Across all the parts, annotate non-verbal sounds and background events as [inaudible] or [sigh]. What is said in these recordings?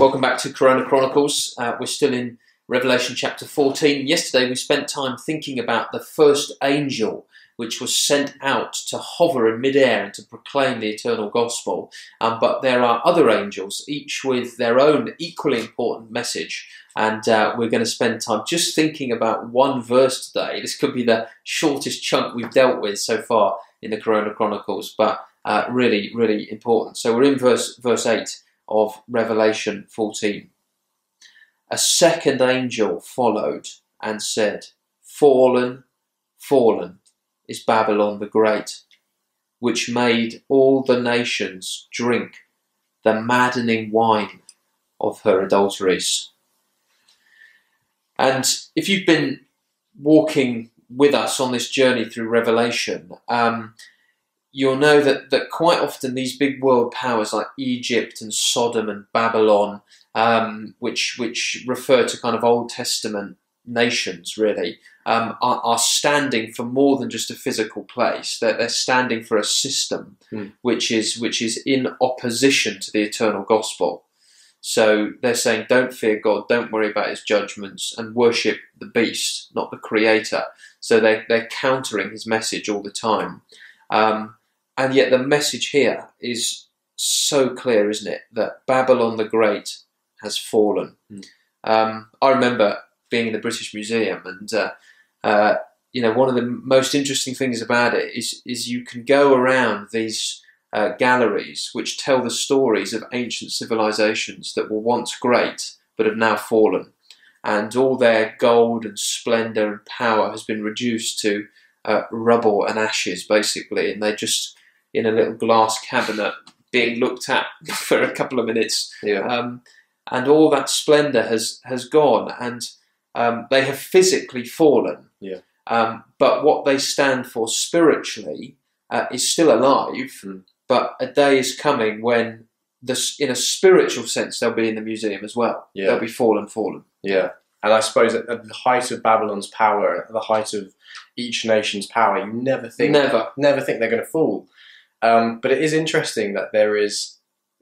Welcome back to Corona Chronicles. Uh, we're still in Revelation chapter 14. Yesterday we spent time thinking about the first angel which was sent out to hover in midair and to proclaim the eternal gospel. Um, but there are other angels, each with their own equally important message. And uh, we're going to spend time just thinking about one verse today. This could be the shortest chunk we've dealt with so far in the Corona Chronicles, but uh, really, really important. So we're in verse verse 8 of Revelation 14. A second angel followed and said, Fallen, fallen is Babylon the Great, which made all the nations drink the maddening wine of her adulteries. And if you've been walking with us on this journey through Revelation, um, you'll know that, that quite often these big world powers like Egypt and Sodom and Babylon, um, which which refer to kind of Old Testament nations, really, um, are, are, standing for more than just a physical place. They're, they're standing for a system Mm. which is which is in opposition to the eternal gospel. So they're saying, don't fear God, don't worry about His judgments, and worship the beast, not the Creator. So they they're countering His message all the time. Um, and yet the message here is so clear, isn't it? That Babylon the Great has fallen. Mm. Um, I remember being in the British Museum, and uh, uh, you know, one of the most interesting things about it is is you can go around these uh, galleries which tell the stories of ancient civilizations that were once great but have now fallen, and all their gold and splendor and power has been reduced to uh, rubble and ashes, basically, and they're just in a little glass cabinet being looked at [laughs] for a couple of minutes Yeah. um, and all that splendor has has gone, and um, they have physically fallen. Yeah. Um, but what they stand for spiritually uh, is still alive. Mm. But a day is coming when, this, in a spiritual sense, they'll be in the museum as well. Yeah. They'll be fallen, fallen. Yeah. And I suppose at at the height of Babylon's power, at the height of each nation's power, you never think Never. never think they're going to fall. Um, but it is interesting that there is,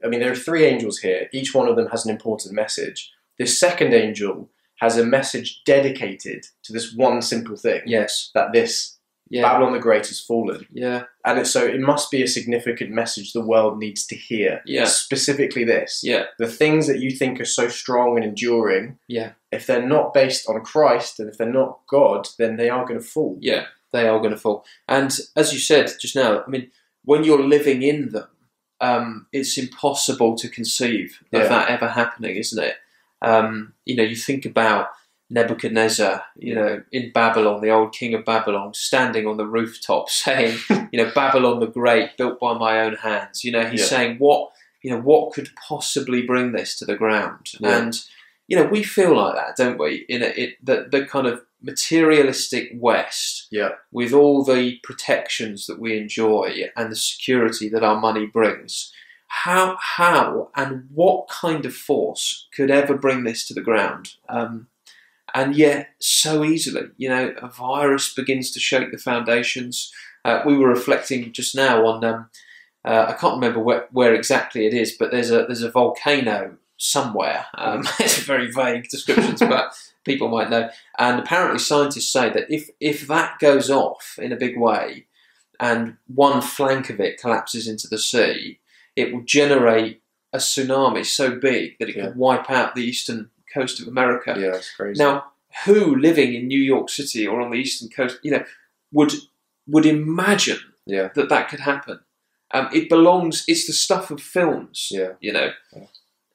I mean, there are three angels here. Each one of them has an important message. This second angel has a message dedicated to this one simple thing Yes. that this Yeah. Babylon the Great has fallen. Yeah. And it's, so it must be a significant message the world needs to hear. Yeah. Specifically, this. Yeah. The things that you think are so strong and enduring, Yeah. if they're not based on Christ and if they're not God, then they are going to fall. Yeah, they are going to fall. And as you said just now, I mean, when you're living in them, um, it's impossible to conceive of that ever happening, isn't it? Um, you know, you think about Nebuchadnezzar, you know, in Babylon, the old king of Babylon, standing on the rooftop [laughs] saying, you know, Babylon the Great, built by my own hands. You know, he's Yeah. saying, what, you know, what could possibly bring this to the ground? Yeah. And you know, we feel like that, don't we? In a, it, the the kind of materialistic West, Yeah. with all the protections that we enjoy and the security that our money brings. How, how, and what kind of force could ever bring this to the ground? Um, and yet, so easily, you know, a virus begins to shake the foundations. Uh, we were reflecting just now on, um, uh, I can't remember where, where exactly it is, but there's a there's a volcano somewhere. Um, [laughs] it's very vague descriptions, but [laughs] people might know. And apparently, scientists say that if if that goes off in a big way, and one flank of it collapses into the sea, it will generate a tsunami so big that it Yeah. could wipe out the eastern coast of America. Yeah, it's crazy. Now, who living in New York City or on the eastern coast, you know, would would imagine Yeah. that that could happen? Um, it belongs. It's the stuff of films, Yeah. you know, Yeah.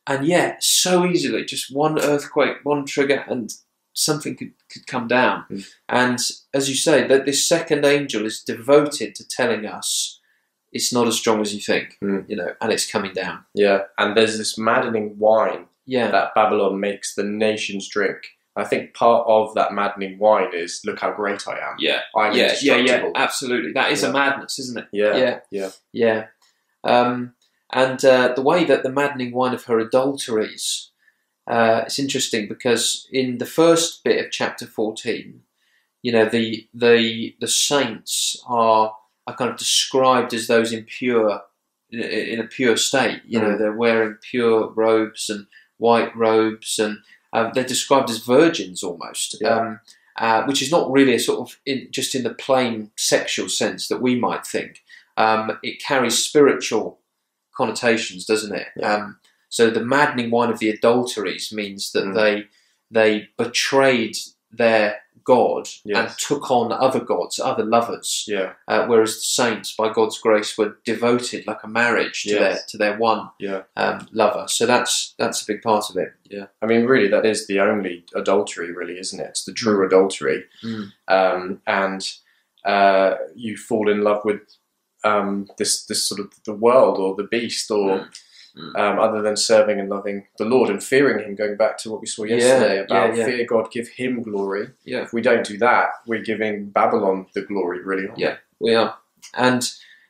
And yet so easily, just one earthquake, one trigger, and something could, could come down. Mm. And as you say, that this second angel is devoted to telling us it's not as strong as you think, Mm. you know, and it's coming down. Yeah. And there's this maddening wine Yeah, that Babylon makes the nations drink. I think part of that maddening wine is look how great I am. yeah, I'm yeah, yeah, yeah, absolutely. That is Yeah. a madness, isn't it? Yeah. yeah, Yeah. yeah. Um, and uh, the way that the maddening wine of her adulteries, uh, it's interesting because in the first bit of chapter fourteen, you know, the the the saints are are kind of described as those impure in, in a pure state. You know, Mm. they're wearing pure robes and white robes, and um, they're described as virgins almost. Yeah. Um, uh, which is not really a sort of in, just in the plain sexual sense that we might think. Um, it carries spiritual connotations, doesn't it? Yeah. Um, so the maddening wine of the adulteries means that Mm. they they betrayed their God and took on other gods, other lovers, Yeah, uh, whereas the saints, by God's grace, were devoted like a marriage to Yes. their to their one yeah. um, lover. So that's that's a big part of it. Yeah. I mean, really, that is the only adultery, really, isn't it? It's the true adultery. Mm. Um, and uh, you fall in love with um, this, this sort of the world or the beast, or Mm. Mm. um, other than serving and loving the Lord and fearing Him. Going back to what we saw yesterday Yeah, about yeah, yeah. fear God, give Him glory. Yeah. If we don't do that, we're giving Babylon the glory, really. aren't we? Yeah. We are, and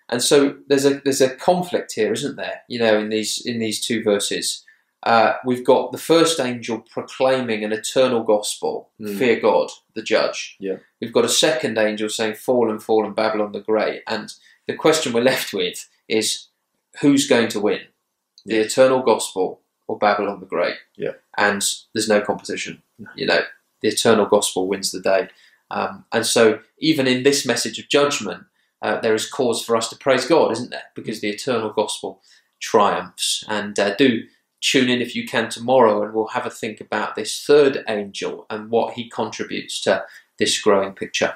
and so there's a there's a conflict here, isn't there? You know, in these in these two verses, uh, we've got the first angel proclaiming an eternal gospel, Mm. fear God, the judge. Yeah. We've got a second angel saying, "Fallen, fallen, Babylon the Great," and the question we're left with is, who's going to win, the Yeah. eternal gospel or Babylon the Great? Yeah. And there's no competition. You know, the eternal gospel wins the day. Um, and so, even in this message of judgment, uh, there is cause for us to praise God, isn't there? Because the eternal gospel triumphs. And uh, do tune in if you can tomorrow, and we'll have a think about this third angel and what he contributes to this growing picture.